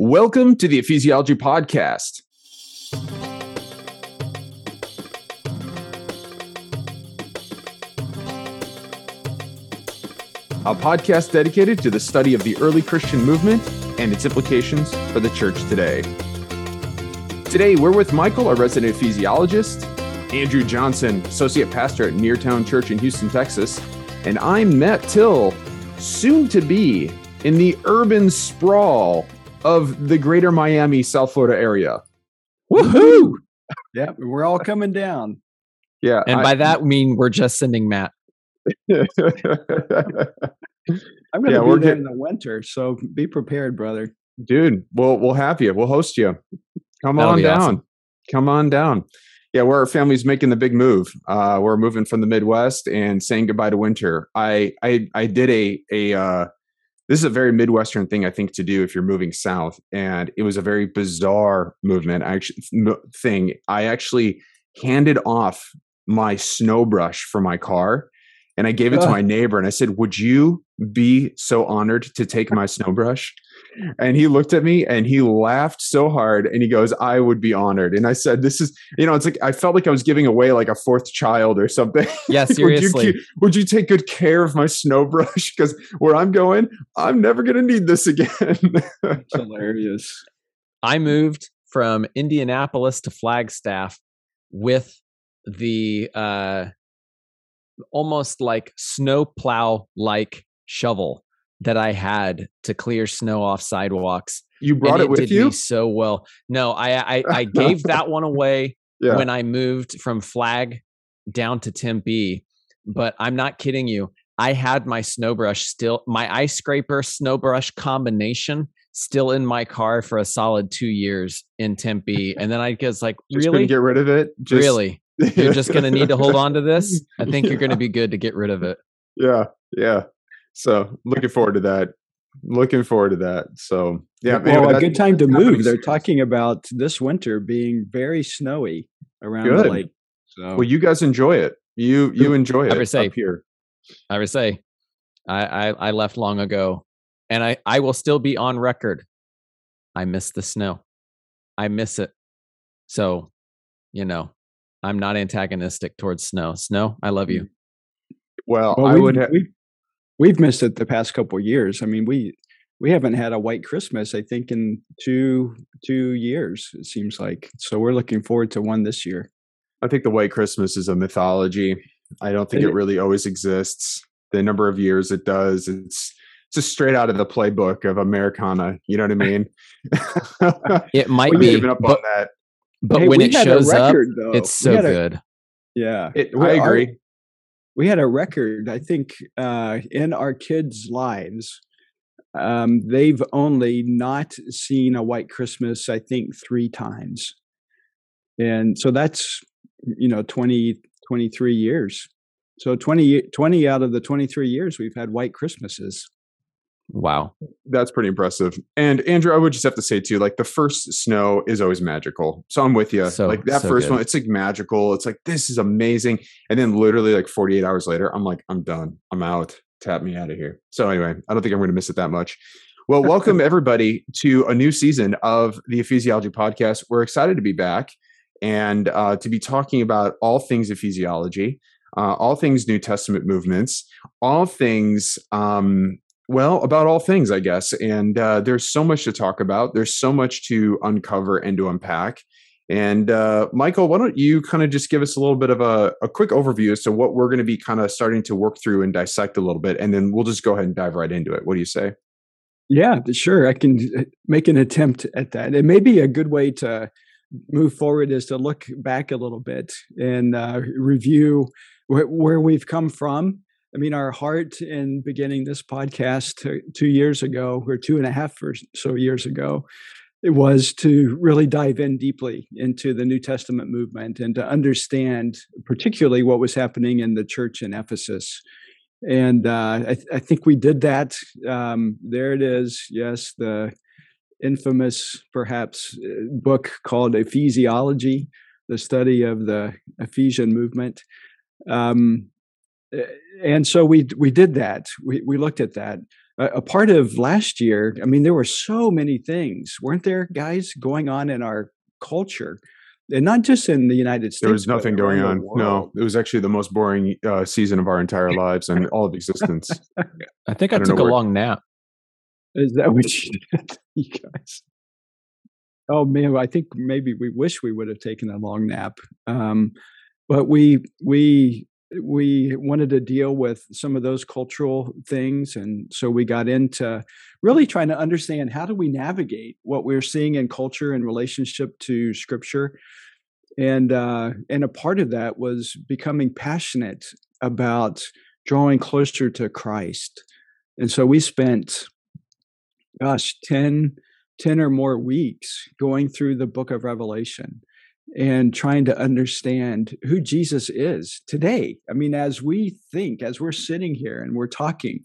Welcome to the Ephesiology Podcast. A podcast dedicated to the study of the early Christian movement and its implications for the church today. Today, we're with Michael, a resident ephesiologist, Andrew Johnson, associate pastor at Neartown Church in Houston, Texas, and I'm Matt Till, soon to be in the urban sprawl of the greater Miami, South Florida area. Woohoo! yeah, we're all coming down. Yeah. And I- by that, we mean we're just sending Matt. I'm going to Yeah, be we're there get- in the winter, so be prepared, brother. dude we'll we'll have you we'll host you come That'll on down awesome. come on down yeah where our family's making the big move uh we're moving from the midwest and saying goodbye to winter i i i did a a uh this is a very midwestern thing i think to do if you're moving south and it was a very bizarre movement. Actually thing. I actually handed off my snow brush for my car and i gave it to my neighbor and i said would you be so honored to take my snow brush and he looked at me and he laughed so hard and he goes i would be honored. And i said this is you know it's like i felt like i was giving away like a fourth child or something. Yeah, would, you, seriously. would you take good care of my snow brush because where i'm going i'm never going to need this again. It's hilarious. I moved from Indianapolis to Flagstaff with the uh almost like snow plow like shovel that I had to clear snow off sidewalks. you brought it, with did you me so well. No, I I, I gave that one away yeah when I moved from Flag down to Tempe. But I'm not kidding you. I had my snow brush still, my ice scraper snow brush combination still in my car for a solid two years in Tempe. And then I was like, really? get rid of it just, really? You're just going to need to hold on to this? I think you're going to be good to get rid of it. yeah yeah so looking forward to that looking forward to that so yeah well, anyway, a good time to move. They're talking about this winter being very snowy around Good. the lake. So well you guys enjoy it you you enjoy it would say- up here I would say I, I, I left long ago and I, I will still be on record. I miss the snow. I miss it. So, you know, I'm not antagonistic towards snow. Snow, I love you. Mm. well, well, i we've, would ha- we've, we've missed it the past couple of years. I mean, we we haven't had a white Christmas, I think, in two two years. It seems like. So we're looking forward to one this year. I think the white Christmas is a mythology. I don't think It- it really always exists. The number of years it does, it's it's just straight out of the playbook of Americana. You know what I mean? It might We've be, given up but, on that. But Hey, when it had a shows up, though. it's so a- good. Yeah, It, Well, I our- agree. we had a record i think uh, in our kids lives um, they've only not seen a white christmas i think three times and so that's you know 20 23 years so 20 20 out of the 23 years we've had white christmases Wow. That's pretty impressive. And Andrew, I would just have to say too, like the first snow is always magical. So I'm with you. So- like that so first good. one, it's like magical. It's like this is amazing. And then literally like 48 hours later, I'm like, I'm done. I'm out. Tap me out of here. So anyway, I don't think I'm going to miss it that much. Well, welcome everybody to a new season of the Ephesiology podcast. We're excited to be back and uh, to be talking about all things ephesiology, uh, all things New Testament movements, all things um, well, about all things, I guess. And uh, there's so much to talk about. There's so much to uncover and to unpack. And uh, Michael, why don't you kind of just give us a little bit of a, a quick overview as to what we're going to be kind of starting to work through and dissect a little bit, and then we'll just go ahead and dive right into it. What do you say? yeah sure i can uh, make an attempt at that it may be a good way to move forward is to look back a little bit and uh, review where, where we've come from I mean, our heart in beginning this podcast two, years ago, or two and a half or so years ago, it was to really dive in deeply into the New Testament movement and to understand, particularly what was happening in the church in Ephesus. And uh, I, th- I, think we did that. Um, there it is. Yes, the infamous, perhaps, uh, book called Ephesiology, the study of the Ephesian movement. Um, and so we we did that. We we looked at that. a, a part of last year, I mean, there were so many things, weren't there, guys, going on in our culture? And not just in the United States. There was nothing going on. No, it was actually the most boring uh, season of our entire lives and all of existence. I think I, I took a long nap. Is that what you did, you guys? Oh man, I think maybe we wish we would have taken a long nap. Um, but we we we wanted to deal with some of those cultural things and so we got into really trying to understand how do we navigate what we're seeing in culture in relationship to scripture. And uh, and a part of that was becoming passionate about drawing closer to christ. And so we spent gosh 10 10 or more weeks going through the book of revelation and trying to understand who Jesus is today. I mean, as we think, as we're sitting here and we're talking,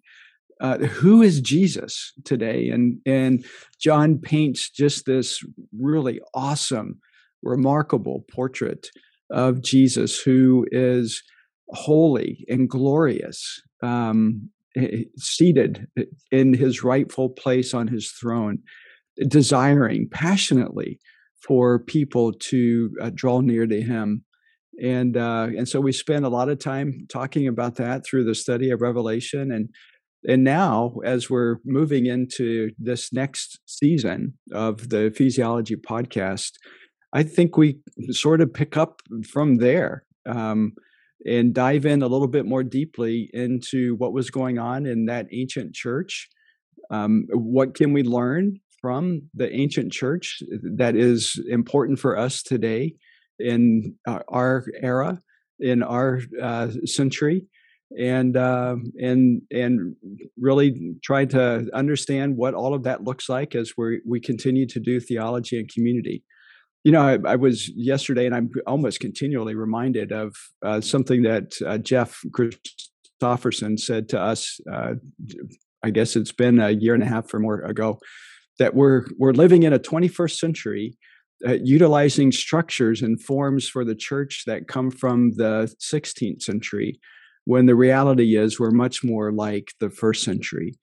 uh, who is Jesus today? And and John paints just this really awesome, remarkable portrait of Jesus, who is holy and glorious, um, seated in his rightful place on his throne, desiring passionately for people to uh, draw near to him. And uh, and so we spend a lot of time talking about that through the study of revelation. And and now as we're moving into this next season of the Ephesiology podcast i think we sort of pick up from there um, and dive in a little bit more deeply into what was going on in that ancient church. Um, what can we learn from the ancient church that is important for us today in uh, our era, in our uh, century, and uh, and and really try to understand what all of that looks like as we we continue to do theology and community. You know, I, I was yesterday, and I'm almost continually reminded of uh, something that uh, Jeff Christopherson said to us. Uh, I guess it's been a year and a half or more ago that we're we're living in a 21st century uh, utilizing structures and forms for the church that come from the 16th century when the reality is we're much more like the first century.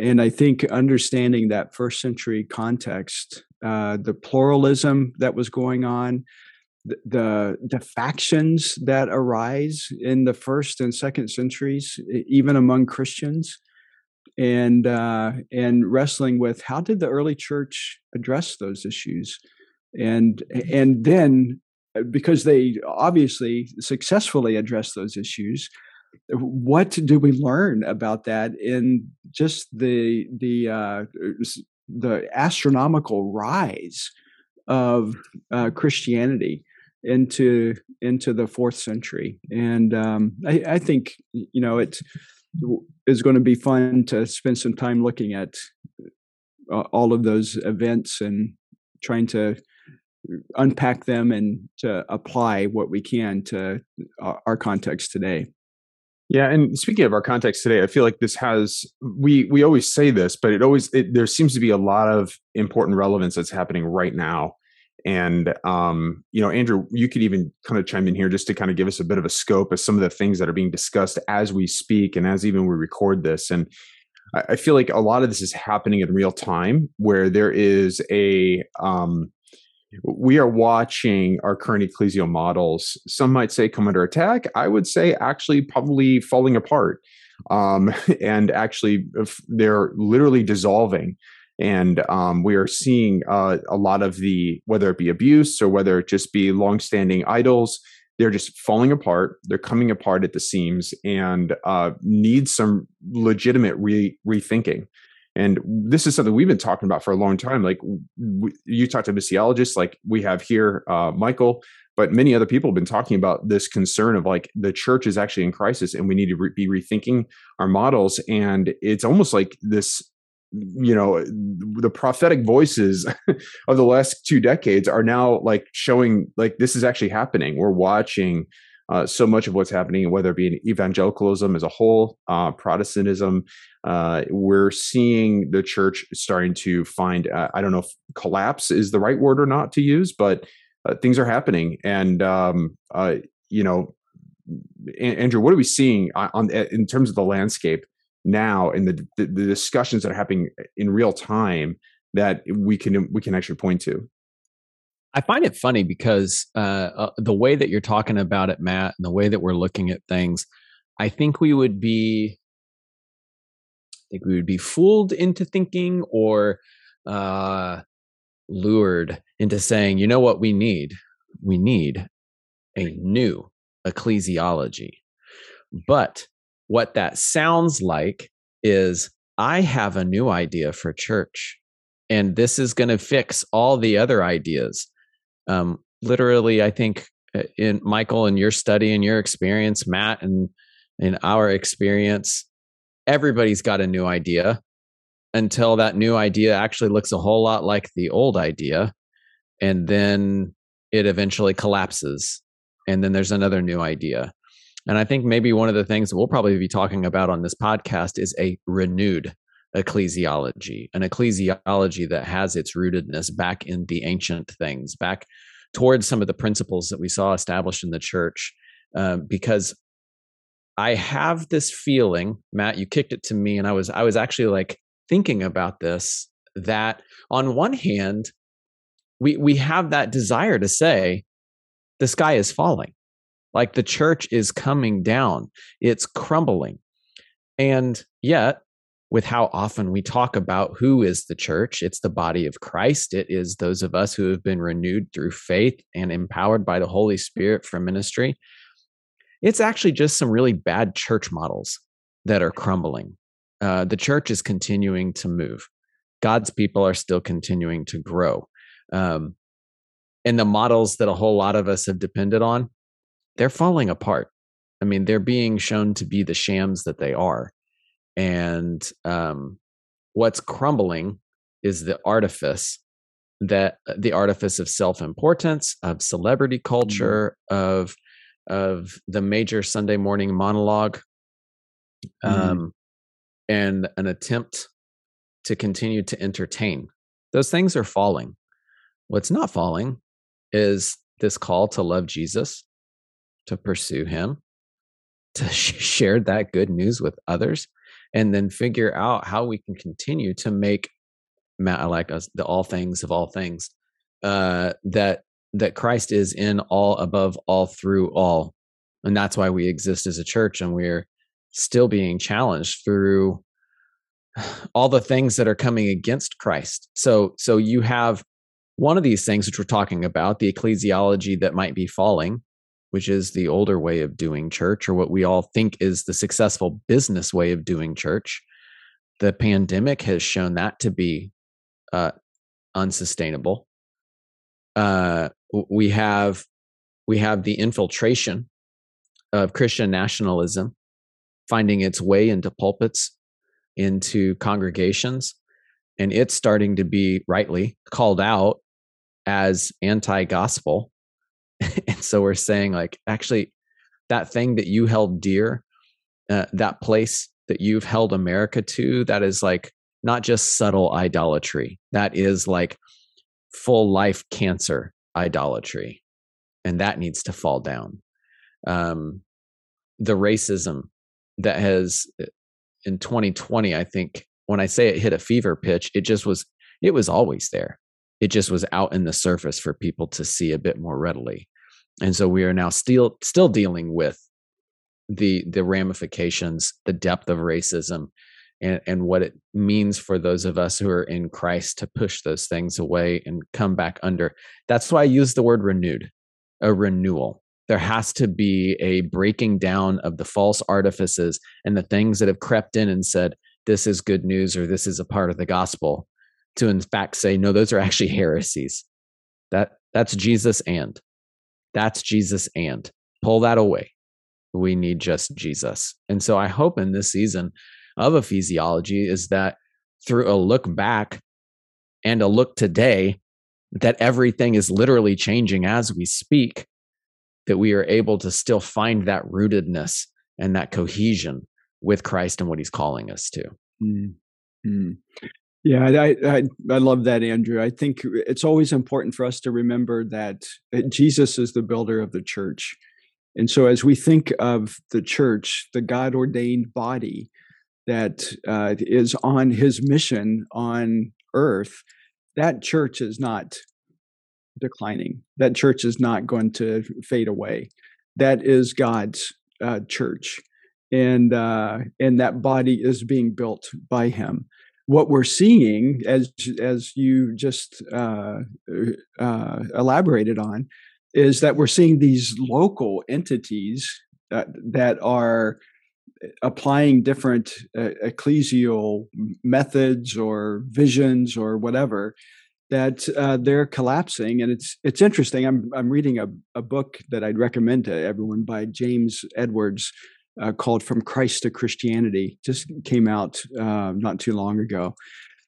And i think understanding that first century context uh, the pluralism that was going on the, the, the factions that arise in the first and second centuries even among christians and uh, and wrestling with how did the early church address those issues, and and then uh, because they obviously successfully addressed those issues, what do we learn about that in just the the uh, the astronomical rise of uh, Christianity into into the fourth century? And um, I, I think you know it's is going to be fun to spend some time looking at uh, all of those events and trying to unpack them and to apply what we can to our, our context today. Yeah, and speaking of our context today, I feel like this has we we always say this, but it always it, there seems to be a lot of important relevance that's happening right now and um, you know, Andrew, you could even kind of chime in here just to kind of give us a bit of a scope of some of the things that are being discussed as we speak and as even we record this. And I, feel like a lot of this is happening in real time, where there is a um, we are watching our current ecclesial models. Some might say come under attack. I would say actually probably falling apart, um, and actually they're literally dissolving and um, we are seeing uh, a lot of the whether it be abuse or whether it just be longstanding idols they're just falling apart they're coming apart at the seams and uh, need some legitimate re- rethinking. And this is something we've been talking about for a long time like you talk to missiologists like we have here uh, michael but many other people have been talking about this concern of like the church is actually in crisis and we need to re- be rethinking our models. And it's almost like this you know the prophetic voices of the last two decades are now like showing like this is actually happening. We're watching uh, so much of what's happening whether it be in evangelicalism as a whole uh, protestantism uh, we're seeing the church starting to find uh, i don't know if collapse is the right word or not to use but uh, things are happening. And um, uh, you know andrew what are we seeing on, on in terms of the landscape now and the, the, the discussions that are happening in real time that we can we can actually point to I find it funny because uh, uh, the way that you're talking about it, Matt, and the way that we're looking at things, I think we would be, I think we would be fooled into thinking or uh, lured into saying, you know what we need? We need a new ecclesiology. But what that sounds like is I have a new idea for church, and this is going to fix all the other ideas. Um, literally, I think uh, in Michael and your study and your experience, Matt and in our experience, everybody's got a new idea until that new idea actually looks a whole lot like the old idea. And then it eventually collapses. And then there's another new idea. And I think maybe one of the things that we'll probably be talking about on this podcast is a renewed ecclesiology, an ecclesiology that has its rootedness back in the ancient things, back towards some of the principles that we saw established in the church. Um, because I have this feeling, Matt, you kicked it to me, and I was I was actually like thinking about this. That on one hand, we we have that desire to say the sky is falling like the church is coming down, it's crumbling. And yet, with how often we talk about who is the church, it's the body of Christ. It is those of us who have been renewed through faith and empowered by the Holy Spirit for ministry. It's actually just some really bad church models that are crumbling. Uh, the church is continuing to move. God's people are still continuing to grow. Um, and the models that a whole lot of us have depended on, they're falling apart. I mean, they're being shown to be the shams that they are. And um, what's crumbling is the artifice that uh, the artifice of self-importance, of celebrity mm-hmm. culture, mm-hmm. of of the major Sunday morning monologue, mm-hmm. um, and an attempt to continue to entertain. Those things are falling. What's not falling is this call to love Jesus, to pursue him, to share that good news with others, and then figure out how we can continue to make Matt, like us, the all things of all things, uh, that that Christ is in all, above all, through all, and that's why we exist as a church, and we're still being challenged through all the things that are coming against Christ. So, so you have one of these things which we're talking about, the ecclesiology that might be falling, which is the older way of doing church, or what we all think is the successful business way of doing church. The pandemic has shown that to be uh, unsustainable. Uh, we have we have the infiltration of Christian nationalism finding its way into pulpits, into congregations, and it's starting to be rightly called out as anti-gospel and so we're saying like actually that thing that you held dear uh, that place that you've held america to that is like not just subtle idolatry that is like full life cancer idolatry and that needs to fall down. Um the racism that has uh, in 2020 i think when i say it hit a fever pitch it just was it was always there it just was out in the surface for people to see a bit more readily. And so we are now still still dealing with the the ramifications the depth of racism and and what it means for those of us who are in Christ to push those things away and come back under. That's why I use the word renewed a renewal. There has to be a breaking down of the false artifices and the things that have crept in and said this is good news or this is a part of the gospel to in fact say no those are actually heresies. That that's jesus and. That's jesus and. Pull that away. We need just jesus. And so i hope in this season of ecclesiology is that through a look back and a look today that everything is literally changing as we speak that we are able to still find that rootedness and that cohesion with christ and what he's calling us to. Mm-hmm. Yeah, I, I, I love that, Andrew. I think it's always important for us to remember that Jesus is the builder of the church, and so as we think of the church, the God ordained body, that uh, is on his mission on earth, that church is not declining. That church is not going to fade away. That is God's uh, church, and uh, and that body is being built by Him. What we're seeing, as as you just uh, uh elaborated on, is that we're seeing these local entities uh, that are applying different uh, ecclesial methods or visions or whatever that uh, they're collapsing. And it's it's interesting. I'm i'm reading a, a book that i'd recommend to everyone by james edwards uh, called from christ to christianity just came out uh, not too long ago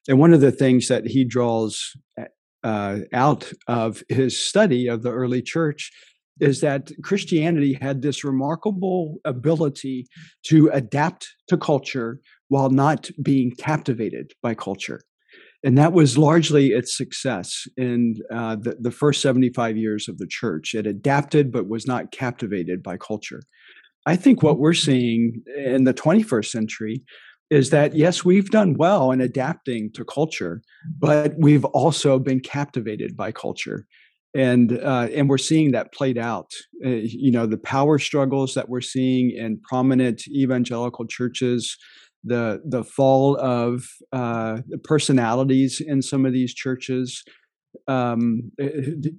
and one of the things that he draws uh, out of his study of the early church is that Christianity had this remarkable ability to adapt to culture while not being captivated by culture. And that was largely its success in uh, the, the first 75 years of the church. It adapted, but was not captivated by culture. I think what we're seeing in the 21st century is that yes, we've done well in adapting to culture, but we've also been captivated by culture and uh, and we're seeing that played out. Uh, you know, the power struggles that we're seeing in prominent evangelical churches, the the fall of uh, personalities in some of these churches, um,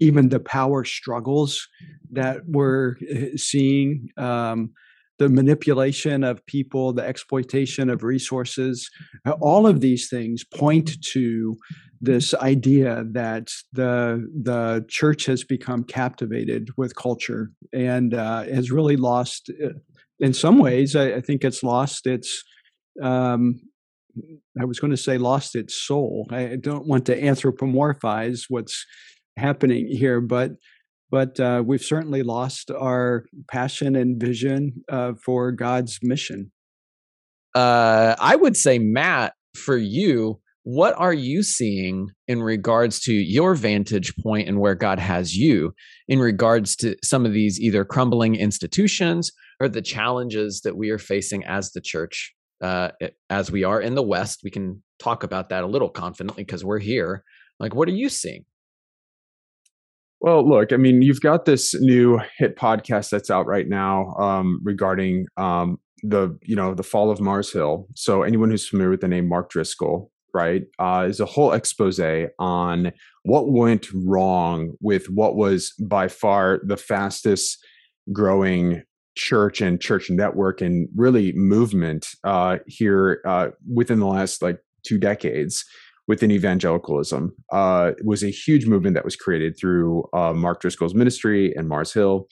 even the power struggles that we're uh, seeing. Um, the manipulation of people, the exploitation of resources, all of these things point to this idea that the the church has become captivated with culture and uh, has really lost, uh, in some ways, I, I think it's lost its. Um, I was going to say lost its soul. I don't want to anthropomorphize what's happening here, but but uh, we've certainly lost our passion and vision uh, for God's mission. Uh, I would say, Matt, for you, what are you seeing in regards to your vantage point and where God has you in regards to some of these either crumbling institutions or the challenges that we are facing as the church, uh, as we are in the West? We can talk about that a little confidently because we're here. Like, what are you seeing? Well, look, I mean, you've got this new hit podcast that's out right now um, regarding um, the, you know, the fall of Mars Hill. So anyone who's familiar with the name Mark Driscoll, right, uh, is a whole expose on what went wrong with what was by far the fastest growing church and church network and really movement uh, here uh, within the last like two decades within evangelicalism uh, was a huge movement that was created through uh, Mark Driscoll's ministry and Mars Hill.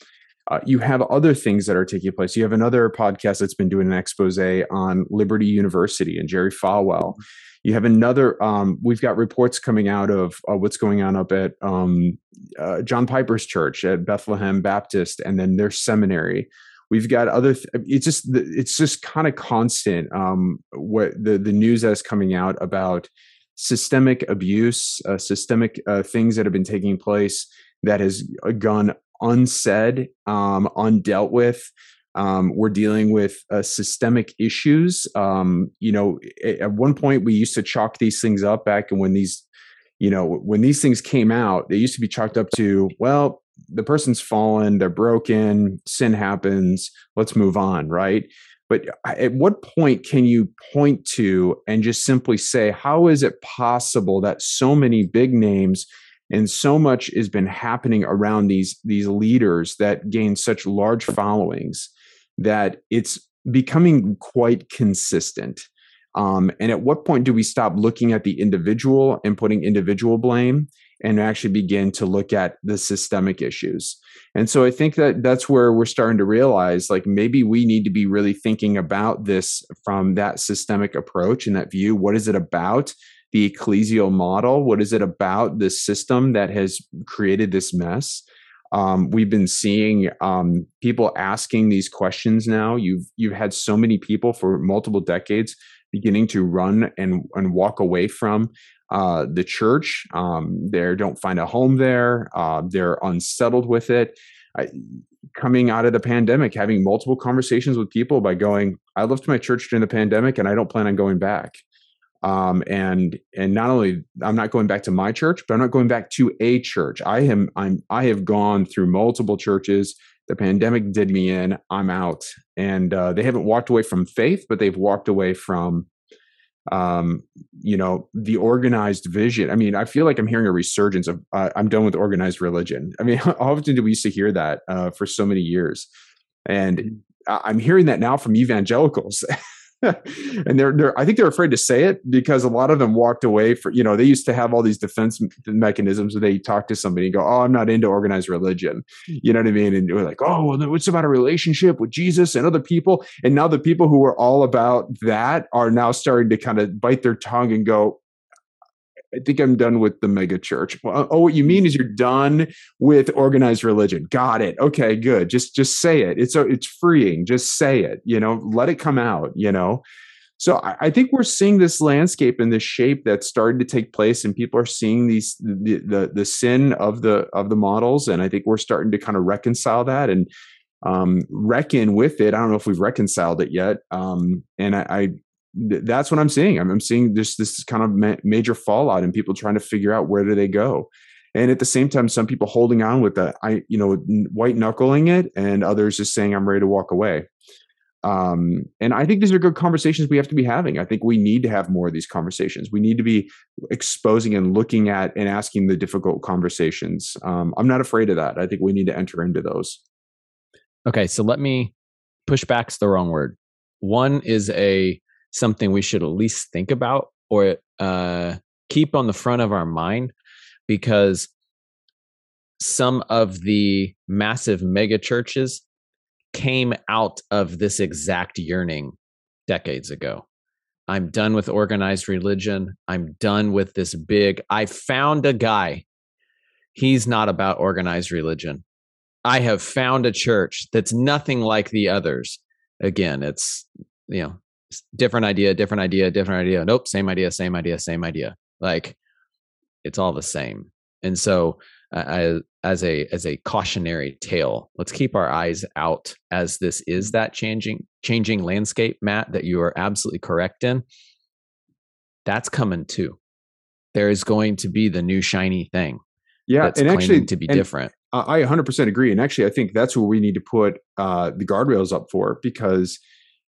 Uh, you have other things that are taking place. You have another podcast that's been doing an expose on Liberty University and Jerry Falwell. You have another. Um, we've got reports coming out of uh, what's going on up at um, John Piper's church at Bethlehem Baptist, and then their seminary we've got other th- it's just it's just kind of constant um what the the news that's coming out about systemic abuse, uh, systemic uh, things that have been taking place that has uh, gone unsaid, um, undealt with. Um, we're dealing with uh, systemic issues. Um, you know, at one point we used to chalk these things up back and when these, you know, when these things came out, they used to be chalked up to, well, the person's fallen, they're broken, sin happens, let's move on, right? But at what point can you point to and just simply say, how is it possible that so many big names and so much has been happening around these these leaders that gain such large followings that it's becoming quite consistent? Um, and at what point do we stop looking at the individual and putting individual blame and actually begin to look at the systemic issues? And so I think that that's where we're starting to realize like maybe we need to be really thinking about this from that systemic approach and that view. What is it about the ecclesial model? What is it about this system that has created this mess? Um, we've been seeing um, people asking these questions now. You've you've had so many people for multiple decades beginning to run and and walk away from uh, the church. Um, they don't find a home there. Uh, they're unsettled with it. I, coming out of the pandemic, having multiple conversations with people by going, I left my church during the pandemic and I don't plan on going back. Um, and and not only I'm not going back to my church, but I'm not going back to a church. I am I'm I have gone through multiple churches. The pandemic did me in. I'm out, and uh, they haven't walked away from faith, but they've walked away from um, you know, the organized vision. I mean, I feel like I'm hearing a resurgence of uh, I'm done with organized religion. I mean, how often do we used to hear that uh, for so many years? And mm-hmm. I'm hearing that now from evangelicals. and they're they're I think they're afraid to say it because a lot of them walked away for you know they used to have all these defense mechanisms where they talk to somebody and go oh I'm not into organized religion. You know what I mean? And we're like oh well what's about a relationship with Jesus and other people. And now the people who are all about that are now starting to kind of bite their tongue and go I think I'm done with the mega church. Well, oh, what you mean is you're done with organized religion. Got it. Okay, good. Just just say it. It's it's freeing. Just say it. You know, let it come out. You know. So I, I think we're seeing this landscape and this shape that's starting to take place, and people are seeing these the, the the sin of the of the models, and I think we're starting to kind of reconcile that and um, reckon with it. I don't know if we've reconciled it yet. Um, and I, I, that's what I'm seeing. I'm, seeing this this kind of ma- major fallout and people trying to figure out where do they go. And at the same time, some people holding on with the I you know white knuckling it, and others just saying I'm ready to walk away. Um, and I think these are good conversations we have to be having. I think we need to have more of these conversations. We need to be exposing and looking at and asking the difficult conversations. Um, I'm not afraid of that. I think we need to enter into those. Okay, so let me push back's the wrong word. One is a something we should at least think about or uh, keep on the front of our mind because some of the massive mega churches came out of this exact yearning decades ago. I'm done with organized religion. I'm done with this big. I found a guy. He's not about organized religion. I have found a church that's nothing like the others. Again, it's, you know, different idea, different idea, different idea. Nope, same idea, same idea, same idea. Like it's all the same. And so, uh, as a as a cautionary tale, let's keep our eyes out as this is that changing changing landscape, Matt. That you are absolutely correct in. That's coming too. There is going to be the new shiny thing. Yeah, and actually to be different. I 100% agree, and actually, I think that's where we need to put uh, the guardrails up for because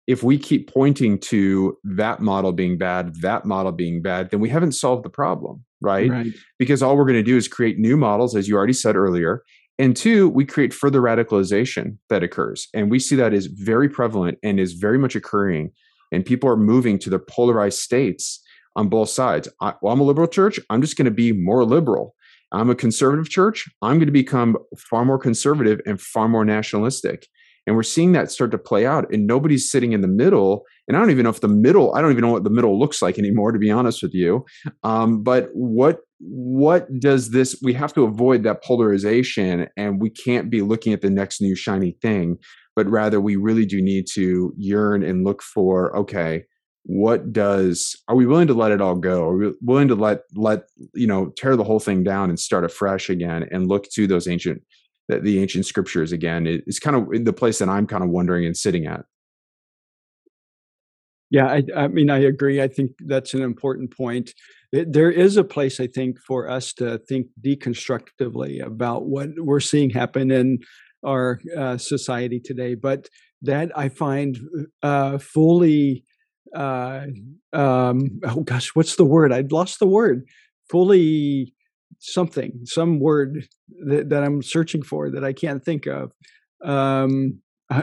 if we keep pointing to that model being bad, that model being bad, then we haven't solved the problem, right? right. Because all we're going to do is create new models, as you already said earlier. And two, we create further radicalization that occurs. And we see that is very prevalent and is very much occurring. And people are moving to their polarized states on both sides. I, well, I'm a liberal church. I'm just going to be more liberal. I'm a conservative church. I'm going to become far more conservative and far more nationalistic. And we're seeing that start to play out, and nobody's sitting in the middle. And I don't even know if the middle, I don't even know what the middle looks like anymore, to be honest with you. Um, but what what does this we have to avoid that polarization and we can't be looking at the next new shiny thing but rather we really do need to yearn and look for okay what does are we willing to let it all go are we willing to let let you know tear the whole thing down and start afresh again and look to those ancient the, the ancient scriptures again is kind of the place that I'm kind of wondering and sitting at. Yeah, I, I, mean, I agree. I think that's an important point. It, there is a place, I think, for us to think deconstructively about what we're seeing happen in our uh, society today. But that I find uh, fully, uh, um, oh gosh, what's the word? I'd lost the word. Fully something, some word that, that I'm searching for that I can't think of. Um,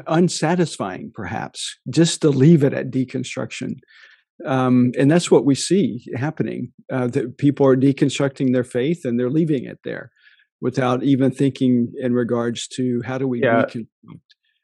unsatisfying, perhaps, just to leave it at deconstruction. Um, and that's what we see happening. Uh, that people are deconstructing their faith and they're leaving it there without even thinking in regards to how do we yeah.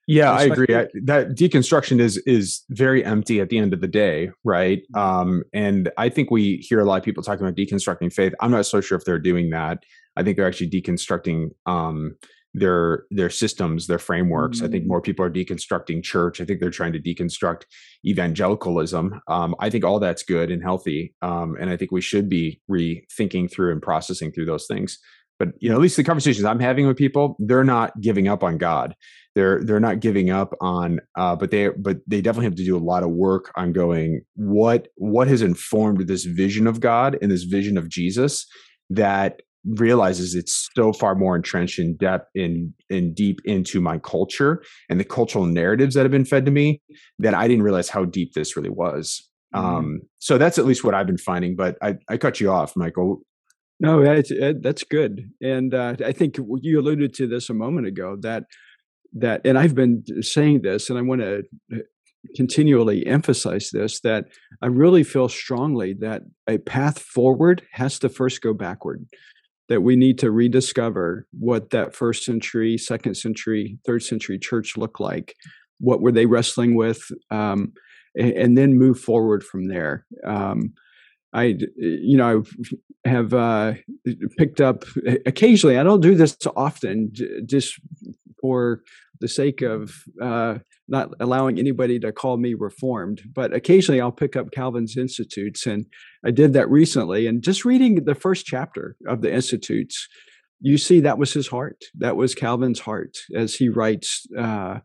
Yeah, I agree. I, that deconstruction is is very empty at the end of the day, right? Mm-hmm. Um, and I think we hear a lot of people talking about deconstructing faith. I'm not so sure if they're doing that. I think they're actually deconstructing um, their their systems, their frameworks. Mm-hmm. I think mm. more people are deconstructing church. I think they're trying to deconstruct evangelicalism. Um, I think all that's good and healthy, um, and I think we should be rethinking through and processing through those things. but you know at least the conversations i'm having with people they're not giving up on god they're they're not giving up on uh, but they but they definitely have to do a lot of work on going what what has informed this vision of god and this vision of jesus that realizes it's so far more entrenched in depth in in deep into my culture and the cultural narratives that have been fed to me that I didn't realize how deep this really was. Mm-hmm. Um, so that's at least what I've been finding. But I, I cut you off, Michael. No, that's that's good, and uh, I think you alluded to this a moment ago that that, and I've been saying this, and I want to uh, continually emphasize this that I really feel strongly that a path forward has to first go backward that we need to rediscover what that first century, second century, third century church looked like. What were they wrestling with? Um, and, and, then move forward from there. Um, I, you know, I have uh, picked up occasionally. I don't do this often, just for the sake of uh, not allowing anybody to call me reformed, but occasionally I'll pick up Calvin's Institutes. And I did that recently. And just reading the first chapter of the Institutes, you see that was his heart. That was Calvin's heart as he writes uh,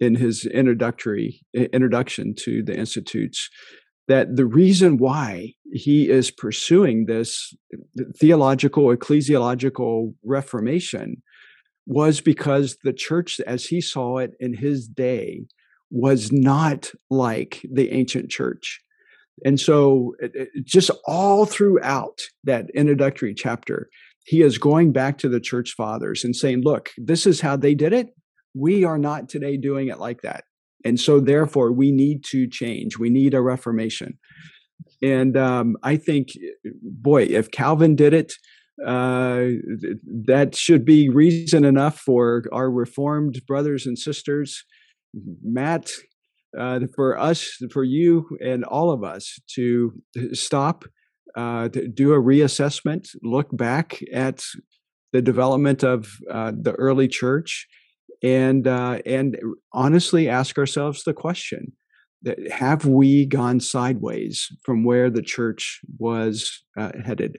in his introductory introduction to the Institutes. That the reason why he is pursuing this theological, ecclesiological reformation was because the church, as he saw it in his day, was not like the ancient church. And so, just all throughout that introductory chapter, he is going back to the church fathers and saying, Look, this is how they did it. We are not today doing it like that. And so, therefore, we need to change. We need a reformation. And um, I think, boy, if Calvin did it, uh, that should be reason enough for our reformed brothers and sisters, Matt, uh, for us, for you, and all of us to stop, uh, to do a reassessment, look back at the development of uh, the early church, and uh, and honestly ask ourselves the question: Have we gone sideways from where the church was headed?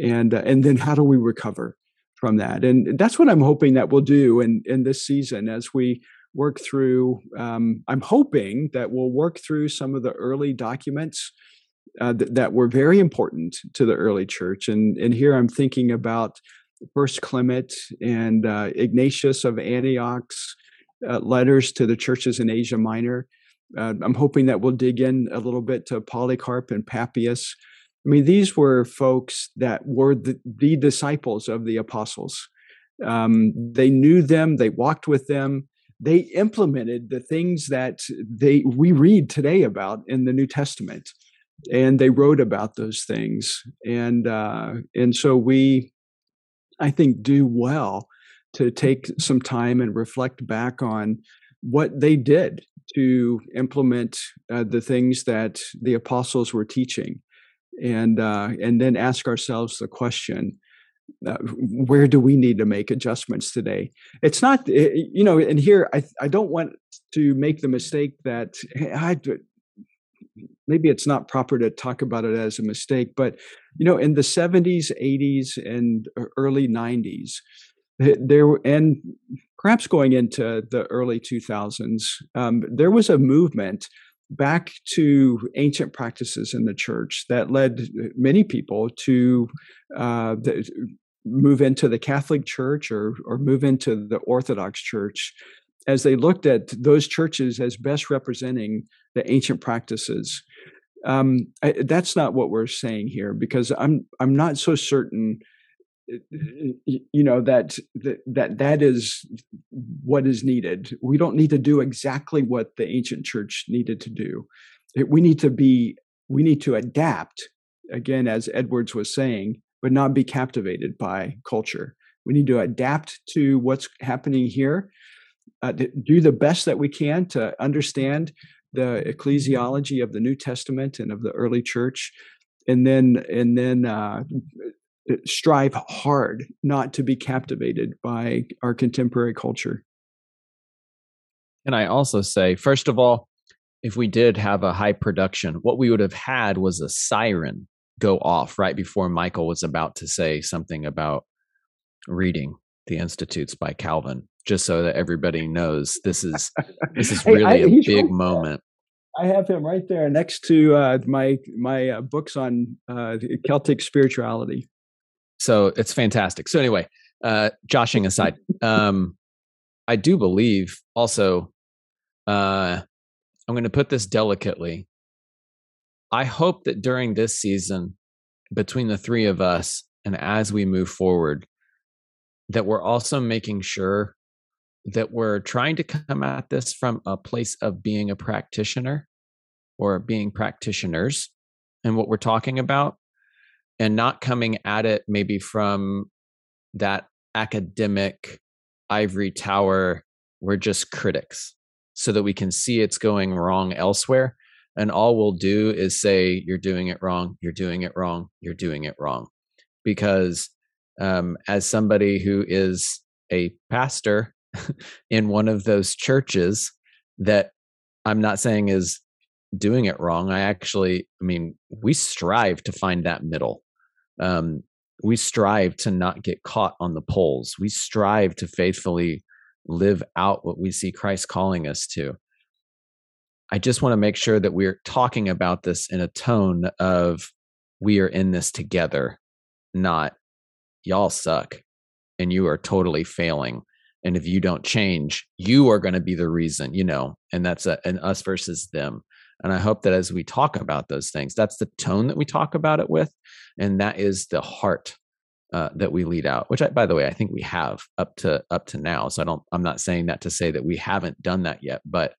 And uh, and then how do we recover from that? And that's what i'm hoping that we'll do in in this season as we work through um, i'm hoping that we'll work through some of the early documents uh, th- that were very important to the early church. And and here i'm thinking about first clement and uh, ignatius of antioch's uh, letters to the churches in asia minor. Uh, i'm hoping that we'll dig in a little bit to polycarp and papias I mean, these were folks that were the, the disciples of the apostles. Um, they knew them, they walked with them, they implemented the things that they we read today about in the New Testament, and they wrote about those things. And uh, and so we, I think, do well to take some time and reflect back on what they did to implement uh, the things that the apostles were teaching and uh, and then ask ourselves the question uh, where do we need to make adjustments today? It's not eh, eh, you know and here i i don't want to make the mistake that I, maybe it's not proper to talk about it as a mistake but you know in the 70s 80s and early 90s eh, there and perhaps going into the early 2000s um, there was a movement back to ancient practices in the church that led many people to uh, the, move into the Catholic Church or or move into the Orthodox Church as they looked at those churches as best representing the ancient practices. Um, I, that's not what we're saying here because I'm I'm not so certain you know that, that that is what is needed. We don't need to do exactly what the ancient church needed to do. We need to be we need to adapt again as edwards was saying but not be captivated by culture. We need to adapt to what's happening here uh, do the best that we can to understand the ecclesiology of the new testament and of the early church and then and then uh, strive hard not to be captivated by our contemporary culture. And I also say, first of all, if we did have a high production, what we would have had was a siren go off right before Michael was about to say something about reading the Institutes by Calvin, just so that everybody knows this is this is Hey, really I- a big moment. I have him right there next to uh, my my uh, books on uh, Celtic spirituality. So it's fantastic. So anyway, uh, joshing aside, um, I do believe also. Uh, I'm going to put this delicately. I hope that during this season, between the three of us, and as we move forward, that we're also making sure that we're trying to come at this from a place of being a practitioner or being practitioners and what we're talking about and not coming at it maybe from that academic ivory tower we're just critics so that we can see it's going wrong elsewhere and all we'll do is say you're doing it wrong you're doing it wrong you're doing it wrong. Because um, as somebody who is a pastor in one of those churches that i'm not saying is doing it wrong i actually i mean we strive to find that middle. Um, we strive to not get caught on the poles we strive to faithfully live out what we see christ calling us to. I just want to make sure that we're talking about this in a tone of we are in this together not y'all suck and you are totally failing and if you don't change you are going to be the reason you know and that's a, an us versus them and i hope that as we talk about those things that's the tone that we talk about it with and that is the heart uh, that we lead out which I, by the way i think we have up to up to now. So i don't i'm not saying that to say that we haven't done that yet but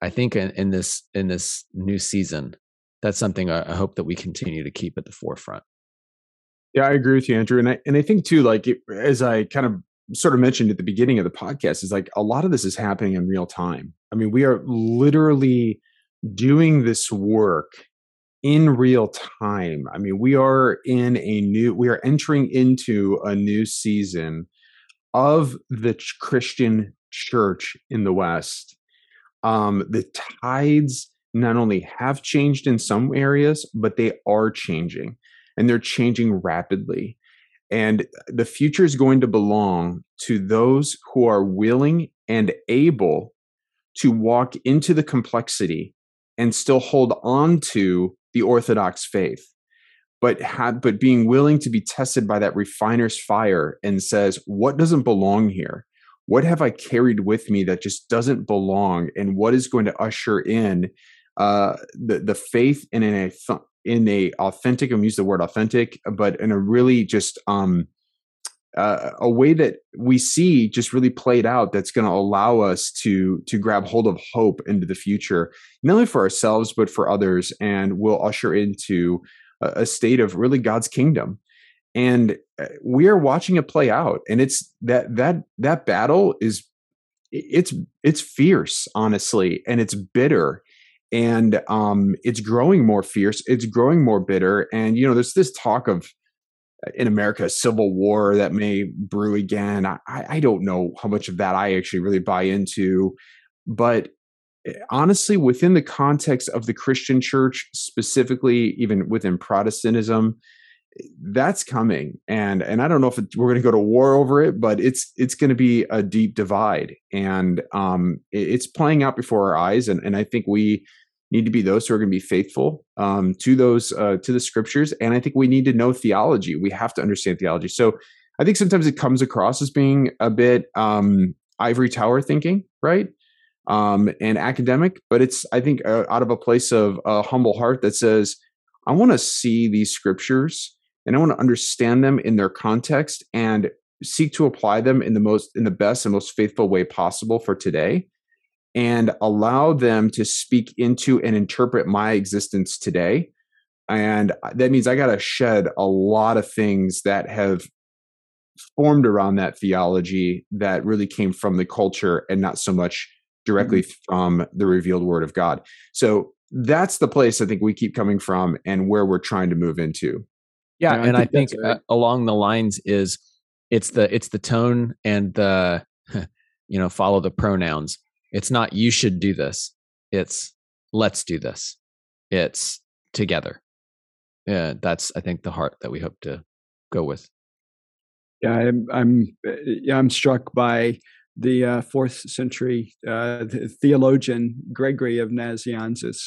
i think in, in this in this new season that's something I, I hope that we continue to keep at the forefront. Yeah, I agree with you, Andrew, and I and I think too, like it, as I kind of sort of mentioned at the beginning of the podcast, is like a lot of this is happening in real time. I mean, we are literally doing this work in real time. I mean, we are in a new, we are entering into a new season of the ch- Christian church in the West. Um, the tides not only have changed in some areas, but they are changing and they're changing rapidly. And the future is going to belong to those who are willing and able to walk into the complexity and still hold on to the orthodox faith but had but being willing to be tested by that refiner's fire and says what doesn't belong here? What have i carried with me that just doesn't belong? And what is going to usher in uh the the faith in a in a authentic i'm use the word authentic but in a really just um uh, a way that we see just really played out that's going to allow us to to grab hold of hope into the future not only for ourselves but for others and will usher into a, a state of really god's kingdom. And uh, we are watching it play out and it's that that that battle is it's it's fierce honestly and it's bitter and um it's growing more fierce it's growing more bitter and you know there's this talk of in America, a civil war that may brew again. I, I don't know how much of that I actually really buy into. But eh, honestly, within the context of the Christian church, specifically, even within Protestantism, that's coming. And and I don't know if it, we're going to go to war over it, but it's it's going to be a deep divide, and um, it, it's playing out before our eyes. And and I think we need to be those who are going to be faithful um, to those uh, to the scriptures and i think we need to know theology. We have to understand theology. So i think sometimes it comes across as being a bit um, ivory tower thinking right? Um, and academic but it's i think uh, out of a place of a humble heart that says i want to see these scriptures and i want to understand them in their context and seek to apply them in the most in the best and most faithful way possible for today and allow them to speak into and interpret my existence today. And that means I got to shed a lot of things that have formed around that theology that really came from the culture and not so much directly mm-hmm. from the revealed word of God. So that's the place I think we keep coming from and where we're trying to move into. Yeah, and I think, I think uh, along the lines is it's the it's the tone and the you know follow the pronouns it's not you should do this. It's let's do this. It's together. Yeah, that's I think the heart that we hope to go with. Yeah, I'm I'm, I'm struck by the uh, fourth century uh, theologian Gregory of Nazianzus,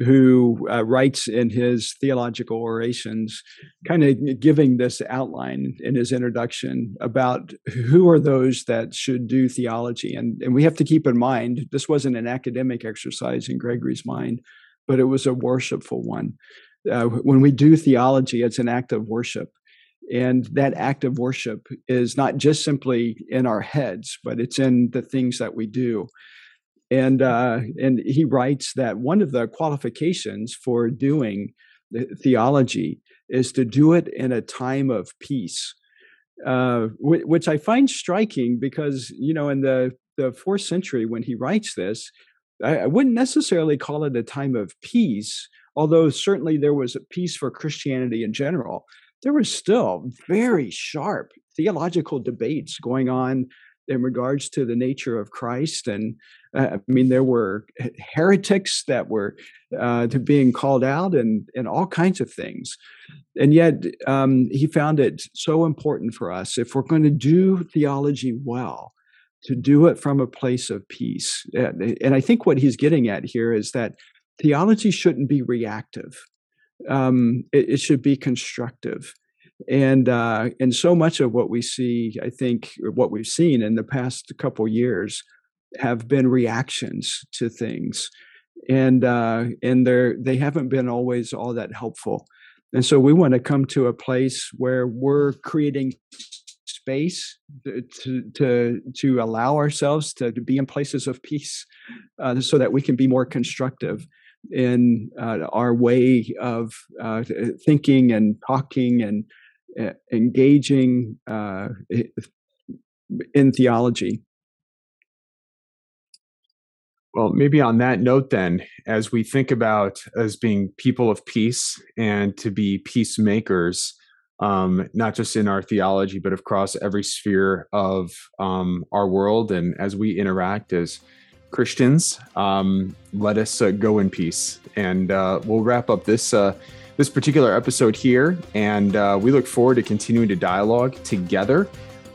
who uh, writes in his theological orations, kind of giving this outline in his introduction about who are those that should do theology. And, and we have to keep in mind this wasn't an academic exercise in Gregory's mind, but it was a worshipful one. Uh, when we do theology, it's an act of worship. And that act of worship is not just simply in our heads, but it's in the things that we do. And uh, and he writes that one of the qualifications for doing theology is to do it in a time of peace, uh, which I find striking because you know in the the fourth century when he writes this, I, wouldn't necessarily call it a time of peace, although certainly there was a peace for Christianity in general. There was still very sharp theological debates going on in regards to the nature of Christ. And uh, I mean, there were heretics that were uh, being called out and, and all kinds of things. And yet, um, he found it so important for us if we're going to do theology well, to do it from a place of peace. And I think what he's getting at here is that theology shouldn't be reactive. Um, it, it should be constructive and uh, and so much of what we see, I think, what we've seen in the past couple years, have been reactions to things, and uh, and they're they haven't been always all that helpful. And so we want to come to a place where we're creating space to to to allow ourselves to, to be in places of peace, uh, so that we can be more constructive in uh, our way of uh, thinking and talking and engaging uh, in theology. Well, maybe on that note, then, as we think about as being people of peace and to be peacemakers, um, not just in our theology, but across every sphere of um, our world, and as we interact as Christians, um, let us uh, go in peace. And uh, we'll wrap up this uh, this particular episode here. And uh, we look forward to continuing to dialogue together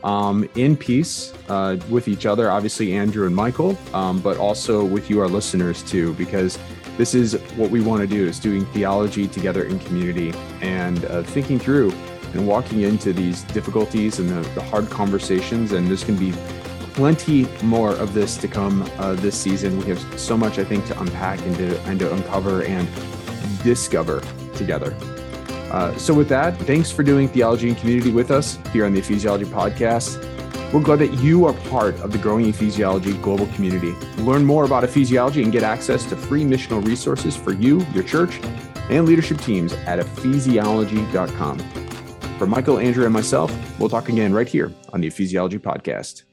um, in peace uh, with each other, obviously, Andrew and Michael, um, but also with you, our listeners, too, because this is what we want to do is doing theology together in community and uh, thinking through and walking into these difficulties and the, the hard conversations. And there's going to be plenty more of this to come uh, this season. We have so much, I think, to unpack and to, and to uncover and discover together. Uh, so, with that, thanks for doing theology and community with us here on the Ephesiology Podcast. We're glad that you are part of the growing ephesiology global community. Learn more about ephesiology and get access to free missional resources for you, your church, and leadership teams at ephesiology.com. For Michael, Andrew, and myself, we'll talk again right here on the Ephesiology Podcast.